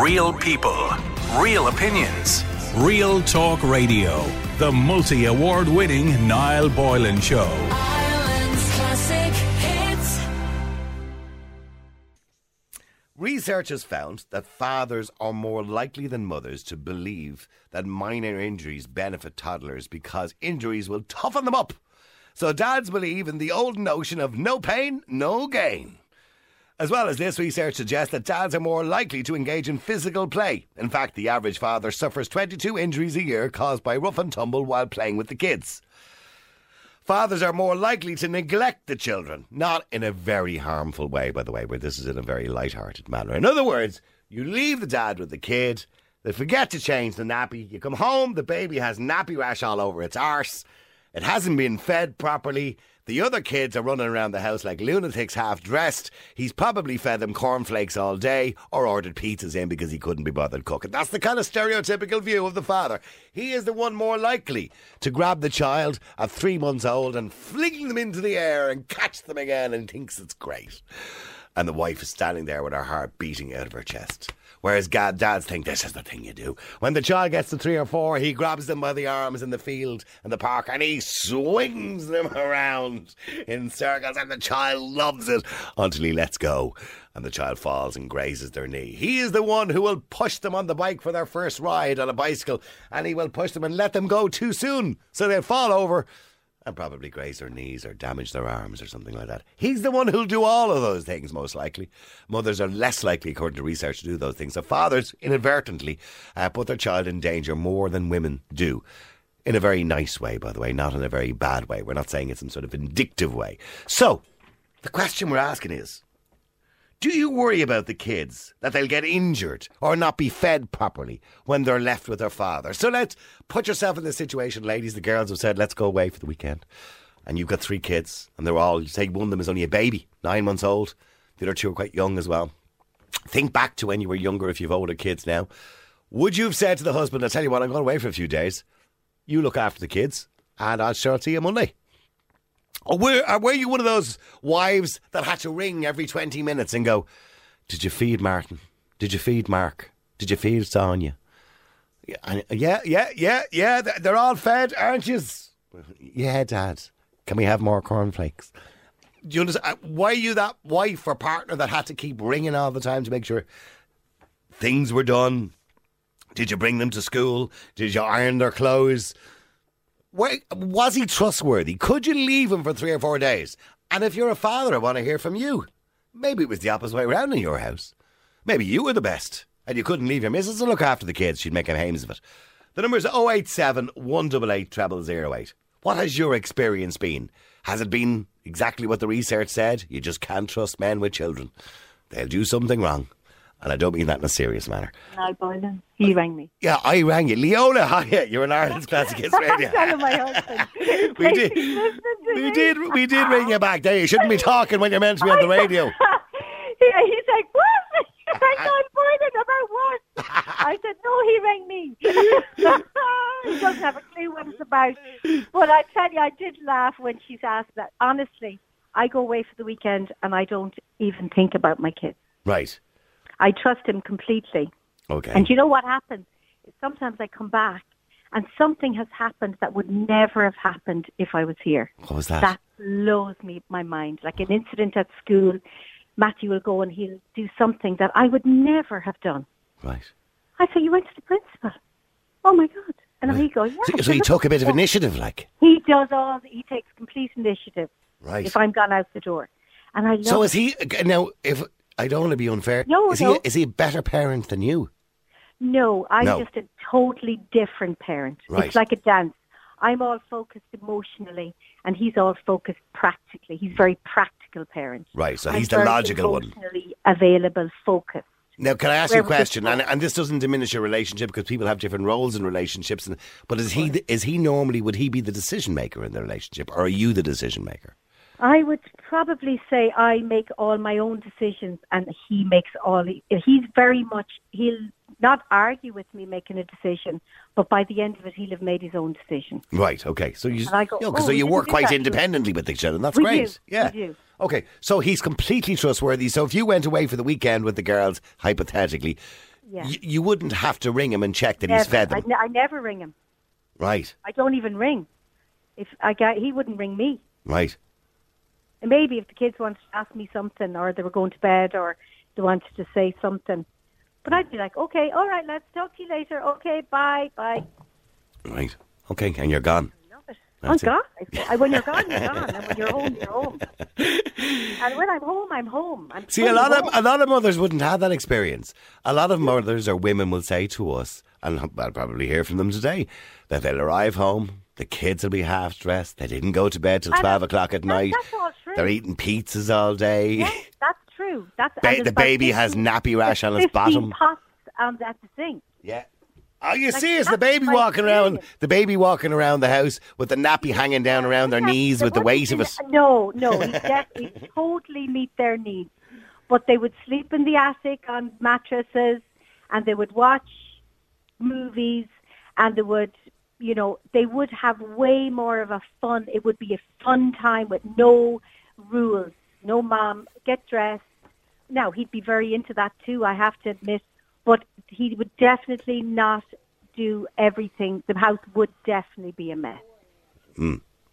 Real people, real opinions. Real Talk Radio. The multi award winning Niall Boylan Show. Ireland's classic hits. Research has found that fathers are more likely than mothers to believe that minor injuries benefit toddlers because injuries will toughen them up. So dads believe in the old notion of no pain, no gain. As well as this, research suggests that dads are more likely to engage in physical play. In fact, the average father suffers 22 injuries a year caused by rough and tumble while playing with the kids. Fathers are more likely to neglect the children, not in a very harmful way, by the way, but this is in a very light-hearted manner. In other words, you leave the dad with the kid, they forget to change the nappy, you come home, the baby has nappy rash all over its arse, it hasn't been fed properly, the other kids are running around the house like lunatics half dressed. He's probably fed them cornflakes all day or ordered pizzas in because he couldn't be bothered cooking. That's the kind of stereotypical view of the father. He is the one more likely to grab the child at three months old and fling them into the air and catch them again and thinks it's great. And the wife is standing there with her heart beating out of her chest. Whereas gad- dads think this is the thing you do. When the child gets to three or four, he grabs them by the arms in the field and the park and he swings them around in circles and the child loves it until he lets go and the child falls and grazes their knee. He is the one who will push them on the bike for their first ride on a bicycle and he will push them and let them go too soon so they'll fall over and probably graze their knees or damage their arms or something like that. He's the one who'll do all of those things, most likely. Mothers are less likely, according to research, to do those things. So fathers, inadvertently, uh, put their child in danger more than women do. In a very nice way, by the way, not in a very bad way. We're not saying it's in some sort of vindictive way. So, the question we're asking is do you worry about the kids that they'll get injured or not be fed properly when they're left with their father? So let's put yourself in this situation, ladies. The girls have said, let's go away for the weekend. And you've got three kids, and they're all, say, one of them is only a baby, nine months old. The other two are quite young as well. Think back to when you were younger if you've older kids now. Would you have said to the husband, I'll tell you what, I'm going away for a few days. You look after the kids, and I'll sure see you Monday. Or were, or were you one of those wives that had to ring every 20 minutes and go, Did you feed Martin? Did you feed Mark? Did you feed Sonia? Yeah, and- yeah, yeah, yeah, yeah. They're all fed, aren't you? Yeah, Dad. Can we have more cornflakes? Do you understand? uh, Why are you that wife or partner that had to keep ringing all the time to make sure things were done? Did you bring them to school? Did you iron their clothes? Where, was he trustworthy? Could you leave him for three or four days? And if you're a father, I want to hear from you. Maybe it was the opposite way around in your house. Maybe you were the best, and you couldn't leave your missus to look after the kids. She'd make a hames of it. The number is 087 188 0008. What has your experience been? Has it been exactly what the research said? You just can't trust men with children. They'll do something wrong. And I don't mean that in a serious manner. Niall Boylan. He rang me. Yeah, I rang you. Leona, hi, you're in Ireland's Classic Hits Radio. My husband. We did, we did, we did ring you back there. You shouldn't be talking when you're meant to be on the radio. yeah, he's like, what? You rang Niall Boylan about what? I said, no, he rang me. he doesn't have a clue what it's about. But I tell you, I did laugh when she's asked that. Honestly, I go away for the weekend and I don't even think about my kids. Right. I trust him completely. Okay. And you know what happens? Sometimes I come back and something has happened that would never have happened if I was here. what was that? That blows me my mind. Like an incident at school, Matthew will go and he'll do something that I would never have done. Right. I say, you went to the principal. Oh my God. And he goes, oh, yeah. So, so he took a bit of initiative, like. He does all, he takes complete initiative Right. if I'm gone out the door. And I love So is he now? If I don't want to be unfair, No, is no. he is he a better parent than you? No, I'm No. just a totally different parent. Right. It's like a dance. I'm all focused emotionally, and he's all focused practically. He's a very practical parent. Right. So I'm he's the very logical one. Available, focused. Now, can I ask you a Where would this question? And, and this doesn't diminish your relationship because people have different roles in relationships. And, but is he is he normally would he be the decision maker in the relationship, or are you the decision maker? I would probably say I make all my own decisions, and he makes all. He's very much. He'll not argue with me making a decision, but by the end of it, he'll have made his own decision. Right. Okay. So you, And I go, you know, "Oh, so you work quite that." independently with each other. and That's We great. do, Yeah. we do. Okay. So he's completely trustworthy. So if you went away for the weekend with the girls, hypothetically, Yeah. y- you wouldn't have to ring him and check that he's Never. fed I, them. ne- I never ring him. Right, I don't even ring. If I got, he wouldn't ring me. right. And maybe if the kids wanted to ask me something, or they were going to bed, or they wanted to say something, but I'd be like, okay, all right, let's talk to you later. Okay, bye, bye. Right. Okay, and you're gone. Love it. That's. I'm gone. I, when you're gone, you're gone. And when you're home, you're home. and when I'm home, I'm home. I'm See, a lot of a lot of mothers wouldn't have that experience. A lot of mothers or women will say to us, and I'll probably hear from them today, that they'll arrive home, the kids will be half dressed, they didn't go to bed till And twelve o'clock at night, that's all true. they're eating pizzas all day, Yes, that's true. That's Ba- the baby has nappy rash on its 15 bottom. pots um, at the sink. Yeah. Oh, you Like, see, it's the baby walking around, the baby walking around the house with the nappy hanging down around their knees with the weight of any- No, no, he definitely totally meet their needs. But they would sleep in the attic on mattresses, and they would watch movies, and they would, you know, they would have way more of a fun. It would be a fun time with no rules. No, mom, get dressed. Now he'd be very into that too. I have to admit, but he would definitely not do everything. The house would definitely be a mess.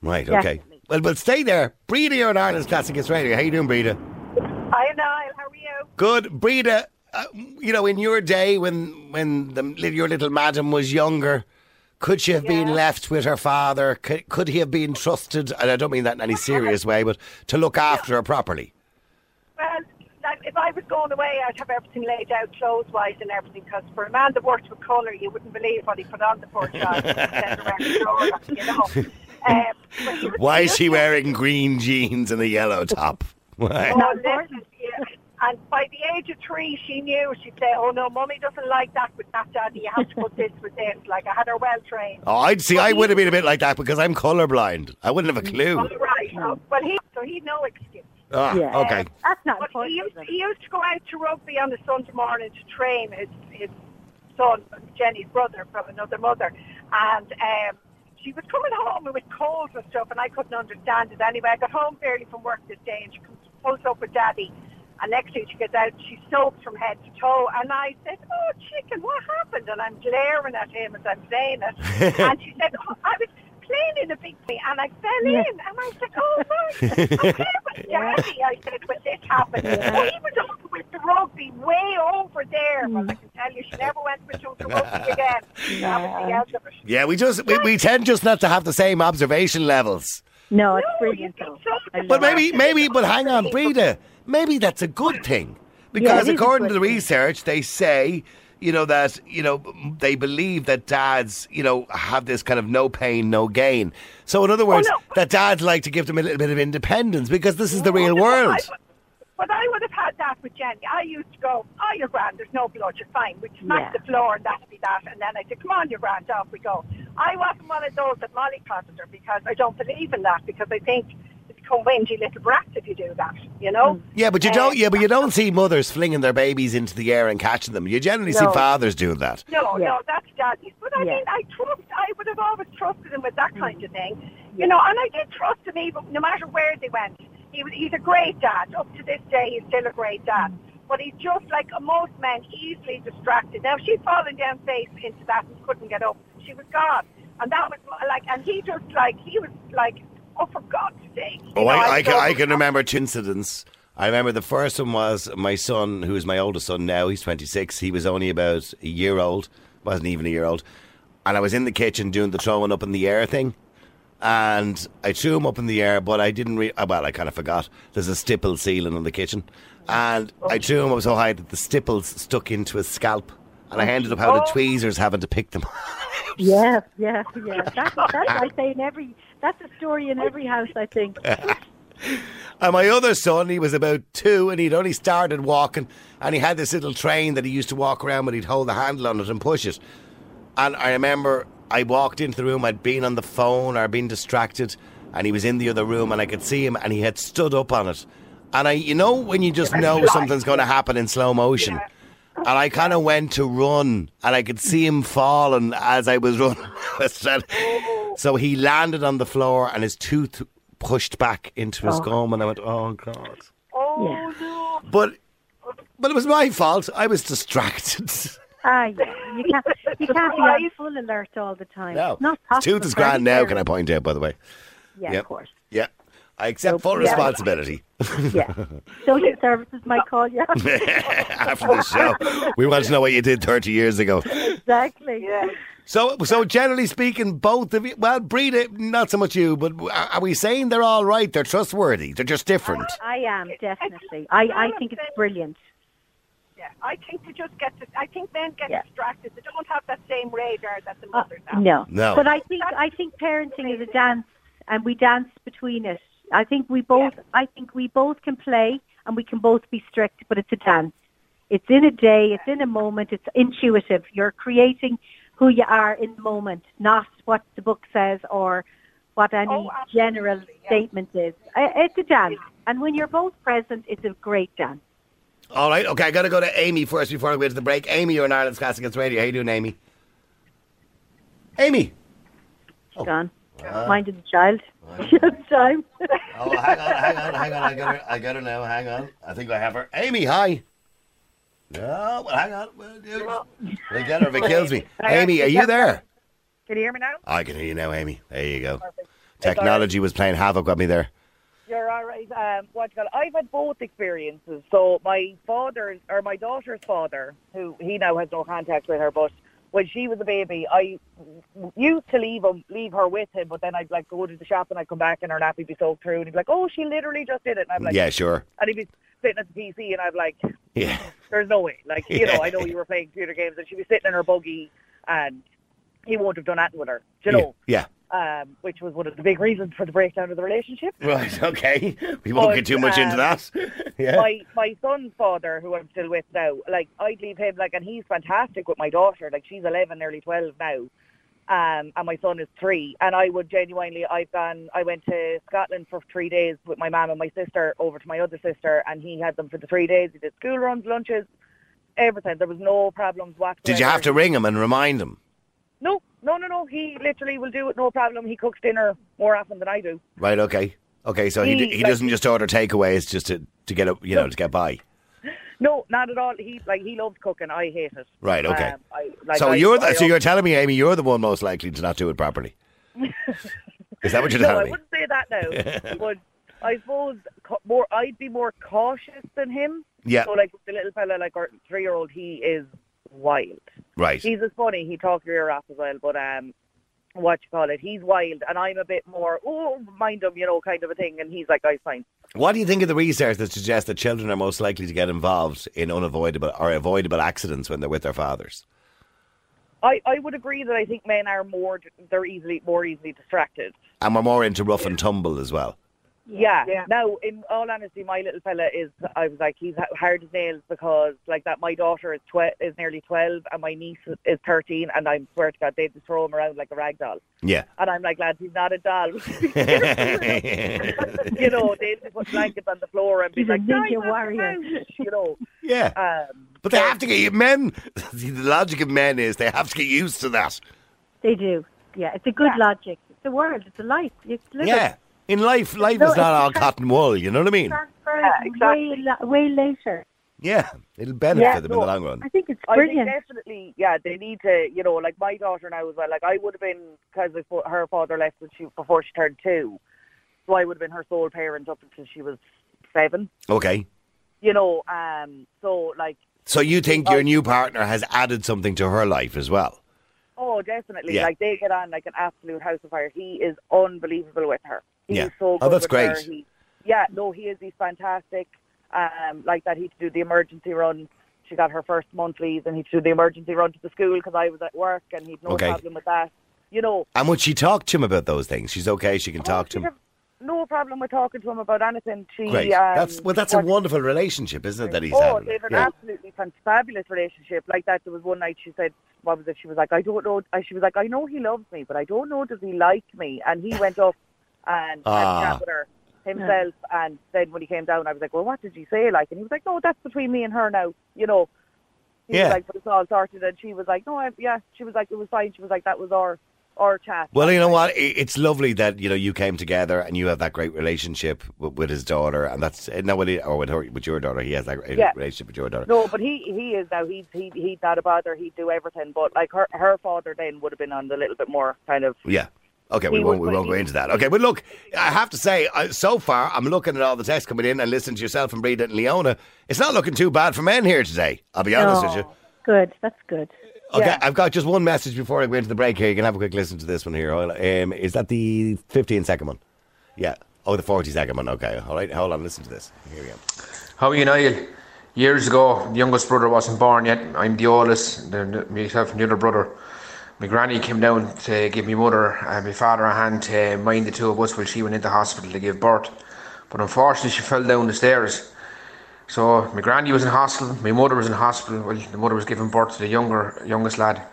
Right, okay. Definitely. Well, well, stay there. Breda, you're on Ireland's Classic Hits Radio. How you doing, Breda? Hi, Niall. How are you? Good, Breda. Uh, you know, in your day, when when the, your little madam was younger, could she have been left with her father? Could, could he have been trusted? And I don't mean that in any serious way, but to look after her properly. Well, like, if I was going away, I'd have everything laid out clothes-wise and everything. Because for a man that works with colour, you wouldn't believe what he put on the poor child. Send around the floor, you know. Um, but he was- Why is she wearing green jeans and a yellow top? Why? Oh, listen, yeah. And by the age of three, she knew. She'd say, "Oh no, mummy doesn't like that with that, daddy. You have to put this with this." Like I had her well trained. Oh, I'd see. I would have been a bit like that because I'm colourblind. I wouldn't have a clue. All right. Oh, well, he so he no excuse. Ah, Yeah. okay. That's not But he important. used, he used to go out to rugby on a Sunday morning to train his his son, Jenny's brother, from another mother, and um, she was coming home with colds and stuff, and I couldn't understand it anyway. I got home early from work this day, and she comes pulls up with Daddy, and next thing she gets out, she's soaked from head to toe, and I said, "Oh, chicken, what happened?" And I'm glaring at him as I'm saying it, and she said, oh, "I was." Playing in a big play and I fell in and I said, Oh my I'm there with Daddy I said when this happened. Oh, he was over with the rugby way over there. Well I can tell you she never went with him to rugby again. That was the end. Yeah, we just we, we tend just not to have the same observation levels. No, it's No, brilliant you though. think so? But maybe maybe but hang on, Breda. Maybe that's a good thing. Because it is a according to the thing. research, they say, you know, that, you know, they believe that dads, you know, have this kind of no pain, no gain. So in other oh, words, no. that dads like to give them a little bit of independence because this is the real Oh, no, world. I But I would have had that with Jenny. I used to go, oh, you're grand, there's no blood, you're fine. We'd smack Yeah. the floor and that'd be that. And then I'd say, come on, you're grand, off we go. I wasn't one of those that mollycoddled her because I don't believe in that because I think you become whingy little brats if you do that, you know? Yeah, but you Uh, don't. Yeah, but you don't see mothers flinging their babies into the air and catching them. You generally see fathers doing that. No, Yeah. no, that's daddy's. But I Yeah. mean, I trust. I would have always trusted him with that kind of thing, you know. And I did trust him even no matter where they went. He was, he's a great dad. Up to this day, he's still a great dad. But he's just like most men, easily distracted. Now she'd fallen down face into that and couldn't get up. She was gone, and that was like, and he just like he was like, oh for God's sake. Oh, you Oh, know, I, I, can, I can remember two incidents. I remember the first one was my son, who is my oldest son now. He's 26. He was only about a year old, wasn't even a year old. And I was in the kitchen doing the throwing up in the air thing. And I threw him up in the air, but I didn't. Re- well, I kind of forgot. There's a stipple ceiling in the kitchen, and I oh. threw him up so high that the stipples stuck into his scalp, and I ended up having oh. the Oh. tweezers having to pick them. Yeah, yeah, yeah. That's, that's I say in every. That's a story in every house. I think. And my other son, he was about two and he'd only started walking and he had this little train that he used to walk around with. He'd hold the handle on it and push it. And I remember I walked into the room, I'd been on the phone or been distracted, and he was in the other room and I could see him and he had stood up on it. And I, you know, when you just know something's going to happen in slow motion. And I kind of went to run and I could see him falling as I was running. I was trying- so he landed on the floor and his tooth pushed back into his Oh. gum and I went, oh God. Oh Yeah. no. But, but it was my fault. I was distracted. Ah, yeah. You can't, you can't be on full alert all the time. No. Not His possible. tooth is Very grand now, can I point out, by the way? Yeah, Yep. of course. Yeah. I accept full Yeah. responsibility Yeah. Social services might call you. after the show. We want to know what you did 30 years ago. exactly. Yeah. So, so generally speaking, both of you, well, Breda, not so much you, but are are we saying they're all right? They're trustworthy. They're just different. I am, definitely. I, I think it's brilliant. Yeah, I think they just get. To, I think men get Yeah. distracted. They don't have that same radar that the Uh, mothers have. no. No. But I think I think parenting is a dance, and we dance between it. I think we both. I think we both can play, and we can both be strict. But it's a dance. It's in a day. It's in a moment. It's intuitive. You're creating who you are in the moment, not what the book says or what any Oh, general yeah. statement is. It's a dance, and when you're both present, it's a great dance. All right, okay, I got to go to Amy first before I go to the break. Amy, you're in Ireland's Classics Radio. How you doing, Amy? Amy. Oh. She's gone. Ah. Minding the child. It's time. Oh, hang on, hang on, hang on. I got her. I got her now. Hang on. I think I have her. Amy, hi. No, well, hang on. Well, get her if it kills me. Amy, are you there? Can you hear me now? I can hear you now, Amy. There you go. Technology was playing havoc with me there. You're all right. Um, what you call it? I've had both experiences. So my father's or my daughter's father, who he now has no contact with her, but when she was a baby, I used to leave him, leave her with him, but then I'd like go to the shop and I'd come back and her nappy be soaked through, and he'd be like, "Oh, she literally just did it," and I'm like, yeah, sure. and he'd be sitting at the PC, and I'm like, Yeah. "There's no way." Like, you know, I know you were playing computer games, and she'd be sitting in her buggy, and he won't have done that with her, do you know? Yeah. Um, which was one of the big reasons for the breakdown of the relationship. Right, okay. We won't But, get too much into um, that. Yeah. my my son's father, who I'm still with now, like I'd leave him like, and he's fantastic with my daughter. Like she's eleven, nearly twelve now, um, and my son is three. And I would genuinely, I've gone, I went to Scotland for three days with my mum and my sister over to my other sister, and he had them for the three days. He did school runs, lunches, everything. There was no problems whatsoever. Did you have to ring him and remind him? No, no, no, no. He literally will do it, no problem. He cooks dinner more often than I do. Right, okay. Okay, so he, He, he like- doesn't just order takeaways just to, to get a, you know, to get by. No, not at all. He like he loves cooking. I hate it. Right, okay. Um, I, like, so I- you're I so you're telling me, Amy, you're the one most likely to not do it properly. Is that what you're no, telling me? I wouldn't say that now. but I suppose more. I'd be more cautious than him. Yeah. So like the little fella, like our three-year-old, he is wild. Right. He's as funny. He talks your ear off as well. But um, what you call it? He's wild, and I'm a bit more. Oh, mind him, you know, kind of a thing. And he's like, I fine. What do you think of the research that suggests that children are most likely to get involved in unavoidable or avoidable accidents when they're with their fathers? I, I would agree that I think men are more. They're easily more easily distracted. And we're more into rough and tumble as well. Yeah. Yeah. Now, in all honesty, my little fella is. I was like, he's hard as nails because, like, that my daughter is twe- is nearly twelve and my niece is- is thirteen, and I swear to God, they just throw him around like a rag doll. Yeah. And I'm like, lads, he's not a doll. you know, they'll just put blankets on the floor and be He's like, ninja "Dive off the warrior." You know. yeah. Um, But they have to get men. The logic of men is they have to get used to that. They do. Yeah, it's a good logic. It's a world. It's a life. It's live it. Yeah. In life, life No, is not all cotton wool. You know what I mean? Transfer Yeah, exactly. way, way later. Yeah. It'll benefit Yeah, them in the long run. I think it's I think brilliant. definitely, yeah, they need to, you know, like my daughter now as well. Like I would have been because her father left when she before she turned two, so I would have been her sole parent up until she was seven. Okay. You know, um, so like, So you think your new partner has added something to her life as well? Oh, definitely, Yeah. like they get on like an absolute house of fire. He is unbelievable with her. He's Yeah. so Oh, that's with great. Her. He, yeah, no, he is. He's fantastic. Um, like that, he'd do the emergency run. She got her first monthlies, and he'd do the emergency run to the school because I was at work, and he'd no Okay. problem with that. You know, And would she talk to him about those things? She's okay. She can Oh, talk to him. No problem with talking to him about anything. She, Great. Um, that's well. That's a wonderful relationship, isn't it? That he's Oh, having. they have an Yeah. absolutely fabulous relationship. Like that, there was one night she said, "What was it?" She was like, "I don't know." uh, She was like, "I know he loves me, but I don't know does he like me." And he went up and Ah. had a chat with her himself. And then when he came down, I was like, "Well, what did you say?" Like, and he was like, "No, that's between me and her now." You know. He Yeah. was like, "But it's all sorted." And she was like, "No, I, yeah." She was like, "It was fine." She was like, "That was our or chat. Well, you know what? It's lovely that you know you came together and you have that great relationship with, with his daughter, and that's eh, no, with it- or with her, with your daughter. He has that great Yeah. relationship with your daughter. No, but he he is now. He's he he's not a bother. He'd do everything. But like her her father then would have been on the little bit more kind of. Yeah. Okay, we won't, we won't go into that. Okay, but look, I have to say, so far, I'm looking at all the texts coming in and listening to yourself and Breda and Leona. It's not looking too bad for men here today, I'll be honest with you. Good. That's good. Okay, Yeah. I've got just one message before I go into the break here. You can have a quick listen to this one here. Um, is that the 15 second one? Yeah. Oh, the 40 second one. Okay. All right. Hold on. Listen to this. Here we go. How are you, Niall? Years ago, the youngest brother wasn't born yet. I'm the oldest, the, the- myself and the other brother. My granny came down to give my mother and my father a hand to mind the two of us while she went into hospital to give birth. But unfortunately, she fell down the stairs. So my granny was in hospital, my mother was in hospital. Well, the mother was giving birth to the younger, youngest lad.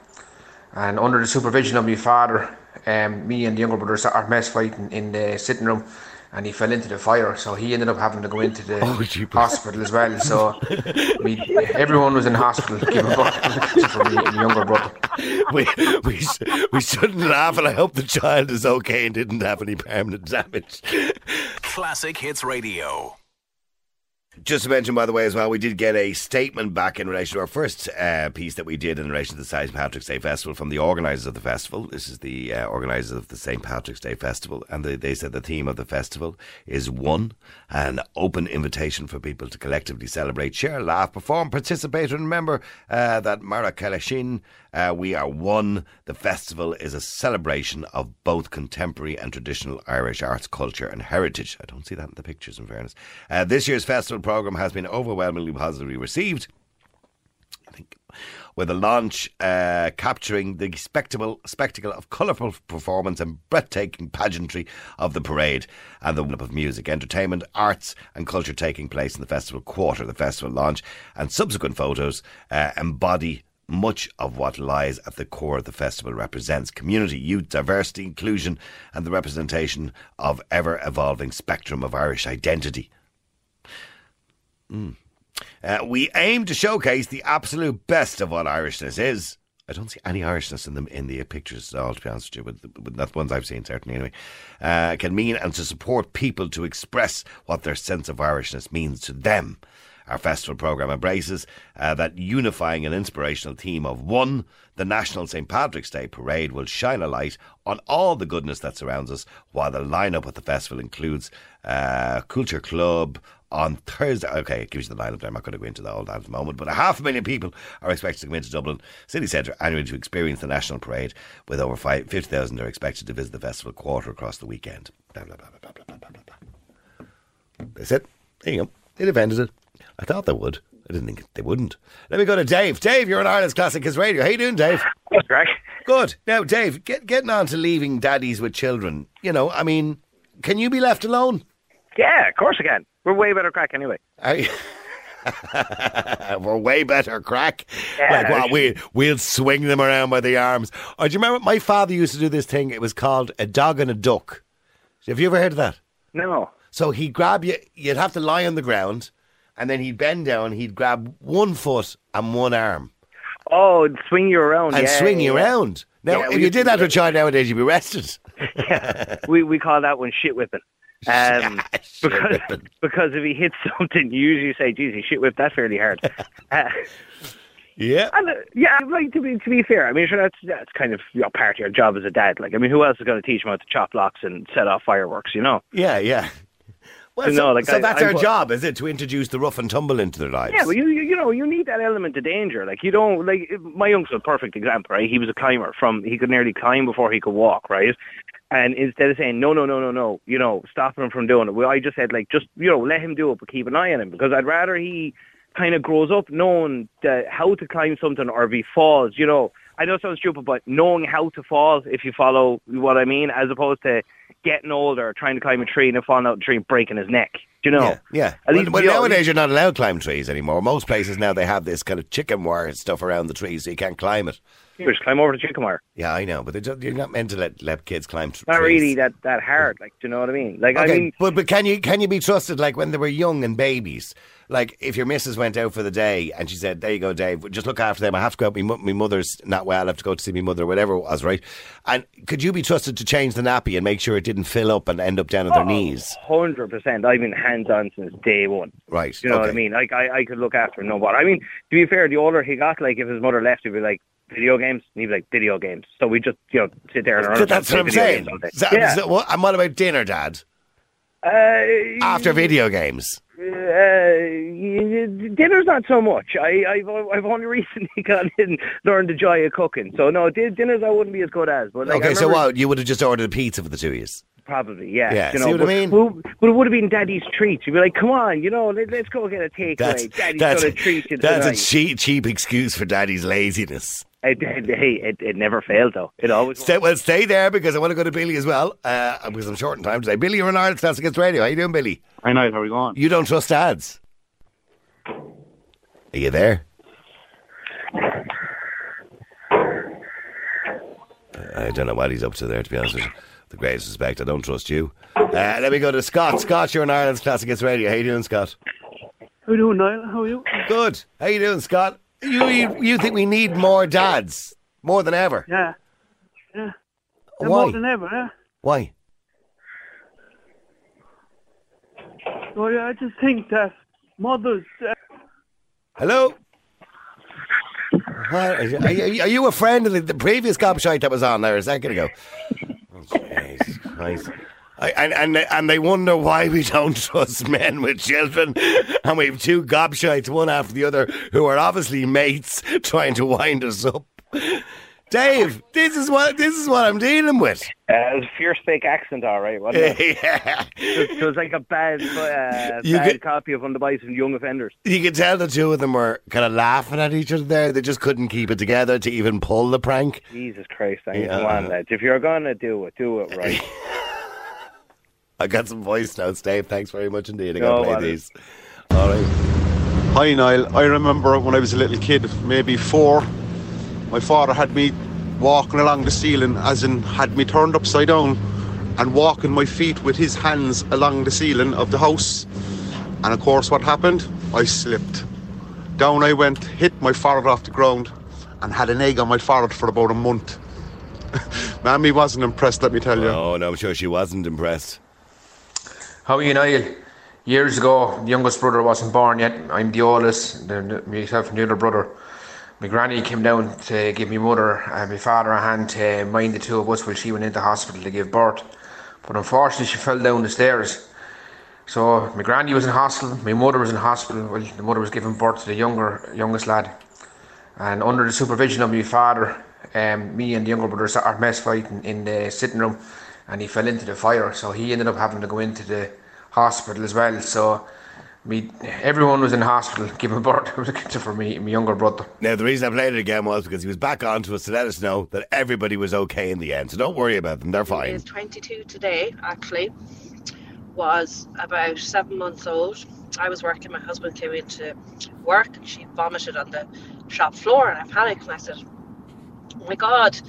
And under the supervision of my father, um, me and the younger brother sat our mess fighting in the sitting room, and he fell into the fire. So he ended up having to go into the Oh, hospital as well. So me, everyone was in hospital giving birth, except for me and the younger brother. we, we, we shouldn't laugh, and I hope the child is okay and didn't have any permanent damage. Classic Hits Radio. Just to mention, by the way, as well, we did get a statement back in relation to our first uh, piece that we did in relation to the St. Patrick's Day Festival from the organisers of the festival. This is the uh, organisers of the St. Patrick's Day Festival, and they, they said the theme of the festival is one, an open invitation for people to collectively celebrate, share, laugh, perform, participate, and remember uh, that Mara Kalashin, uh, we are one. The festival is a celebration of both contemporary and traditional Irish arts, culture, and heritage. I don't see that in the pictures, in fairness. Uh, this year's festival programme has been overwhelmingly positively received. I think, with a launch uh, capturing the spectacle, spectacle of colourful performance and breathtaking pageantry of the parade and the lineup of music, entertainment, arts and culture taking place in the festival quarter. The festival launch and subsequent photos uh, embody much of what lies at the core of the festival represents community, youth, diversity, inclusion, and the representation of ever evolving spectrum of Irish identity. Uh, we aim to showcase the absolute best of what Irishness is. I don't see any Irishness in them in the pictures at all, to be honest with you, but not the ones I've seen, certainly anyway. Uh, can mean and to support people to express what their sense of Irishness means to them. Our festival programme embraces uh, that unifying and inspirational theme of one. The National St. Patrick's Day Parade will shine a light on all the goodness that surrounds us, while the lineup at the festival includes uh, Culture Club, on Thursday. Okay, it gives you the lineup there. I'm not going to go into the whole that at the moment, but a half a million people are expected to come into Dublin City Centre annually to experience the National Parade, with over 50,000 are expected to visit the festival quarter across the weekend. Blah, blah, blah, That's it. There you go. It ended it. I thought they would. I didn't think they wouldn't. Let me go to Dave. Dave, you're on Ireland's Classic Hits Radio. How you doing, Dave? That's great. Good. Now, Dave, get, getting on to leaving daddies with children. You know, I mean, can you be left alone? Yeah, of course I can. We're way better crack anyway. We're way better crack. Yeah. like what? We we'll swing them around by the arms. Or do you remember my father used to do this thing? It was called a dog and a duck. Have you ever heard of that? No. So he'd grab you. You'd have to lie on the ground, and then he'd bend down. He'd grab one foot and one arm Oh, swing you around. and yeah, swing you yeah. around. Now, Yeah, if you did that to a child nowadays, you'd be arrested. Yeah, we we call that one shit whipping. Um, Shit because because if he hits something, you usually say, "Geez, he shit whipped that fairly hard." uh, Yeah. and, uh, yeah, like to be to be fair, I mean, sure, that's that's kind of your part of your job as a dad. Like, I mean, who else is going to teach him how to chop locks and set off fireworks? You know? Yeah, yeah. Well, so, like so I- that's I our put- job, is it, to introduce the rough and tumble into their lives? Yeah, but you, you you know you need that element of danger. Like you don't like my uncle's a perfect example, right? He was a climber from he could nearly climb before he could walk, right? And instead of saying no, no, no, no, no, you know, stopping him from doing it, well, I just said like just you know let him do it, but keep an eye on him because I'd rather he kind of grows up knowing the, how to climb something or if he falls, you know. I know it sounds stupid, but knowing how to fall, if you follow what I mean, as opposed to getting older, trying to climb a tree and then falling out of the tree and breaking his neck. Do you know? Yeah, yeah. At Well, least, well, you know, nowadays you're not allowed to climb trees anymore. Most places now they have this kind of chicken wire stuff around the trees, so you can't climb it. You just climb over the chicken. Yeah, I know, but just- you're not meant to let let kids climb. Tr- Not trees. really that that hard. Like, do you know what I mean? Like, I Okay, mean, but but can you can you be trusted like when they were young and babies? Like if your missus went out for the day and she said, "There you go, Dave. Just look after them. I have to go out. My, my mother's not well. I have to go to see my mother, or whatever it was, right?" And could you be trusted to change the nappy and make sure it didn't fill up and end up down at their oh, knees? hundred percent. I've been hands on since day one. Right. You know what I mean? Like, I, I could look after him, no bother. I mean, to be fair, the older he got, like, if his mother left, he'd be like, video games, and he'd be like, video games. So we just, you know, sit there and But that's what I'm saying. So- yeah. so what, and what about dinner, Dad? uh, After video games. Uh, dinner's not so much. I, I've I've only recently gone in and learned the joy of cooking. So no, dinners I wouldn't be as good as. But like, okay, so what? You would have just ordered a pizza for the two of you. Probably, yeah. Yeah, you see know, what I but, mean? But, but it would have been Daddy's treat. You'd be like, come on, you know, let, let's go get a That's takeaway. Daddy's that's, going to treat you that's a cheap cheap excuse for Daddy's laziness. It, it, hey, it, it never failed though. It always. Stay, well, stay there because I want to go to Billy as well. Uh, because I'm short in time today. Billy, you're on Ireland's Classic Hits Radio. How are you doing, Billy? I know how are we going. You don't trust dads. Are you there? I don't know what he's up to there, to be honest with you. The greatest respect, I don't trust you. Uh, let me go to Scott. Scott, you're on Ireland's Classic Hits Radio. How you doing, Scott? How you doing, Niall? How are you? Good. How you doing, Scott? You, you, you think we need more dads? More than ever? Yeah. Yeah. Why? More than ever, yeah. Why? Yeah, I just think that mothers. Uh, Hello? Are you, are you- are you a friend of the, the previous gobshite that was on there a second ago? Oh, Jesus Christ. I, and, and, they- and they wonder why we don't trust men with children. And we have two gobshites, one after the other, who are obviously mates trying to wind us up. Dave, this is what this is what I'm dealing with. Uh, a fierce fake accent, all right, wasn't it? yeah. It was like a bad, uh, You bad could- copy of On the Bites of Young Offenders. You could tell the two of them were kind of laughing at each other there. They just couldn't keep it together to even pull the prank. Jesus Christ, I mean, Yeah. come on, lads. If you're gonna do it, do it right. I got some voice notes, Dave. Thanks very much indeed. I got to play these. All right. Hi Niall, I remember when I was a little kid, maybe four, my father had me walking along the ceiling, as in had me turned upside down and walking my feet with his hands along the ceiling of the house. And of course, what happened? I slipped. Down I went, hit my forehead off the ground, and had an egg on my forehead for about a month. Mammy wasn't impressed, let me tell you. Oh, no, I'm sure she wasn't impressed. How are you, Niall? Years ago, the youngest brother wasn't born yet. I'm the oldest, the, myself and the other brother. My granny came down to give my mother and my father a hand to mind the two of us while she went into hospital to give birth. But unfortunately, she fell down the stairs. So my granny was in hospital, my mother was in hospital. Well, the mother was giving birth to the younger, youngest lad. And under the supervision of my father, um, me and the younger brother started mess fighting in the sitting room, and he fell into the fire. So he ended up having to go into the hospital as well. So me, everyone was in hospital giving birth except for me, and my younger brother. Now, the reason I played it again was because he was back on to us to let us know that everybody was okay in the end. So don't worry about them. They're fine. is 22 today, actually. Was about seven months old. I was working, my husband came into work and she vomited on the shop floor and I panicked and I said, Oh my God,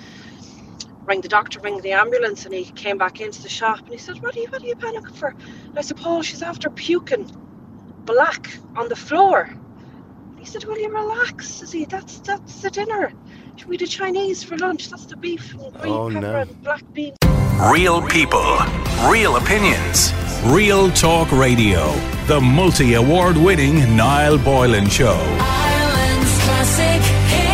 ring the doctor, ring the ambulance. And he came back into the shop and he said, What are you, what are you panicking for? And I said, Paul, she's after puking black on the floor. He said, Will you relax? Says he, That's that's the dinner. Should we did Chinese for lunch. That's the beef and green Oh, pepper no. and black beans. Real people, real opinions. Real Talk Radio. The multi award winning Niall Boylan Show. Ireland's classic hits.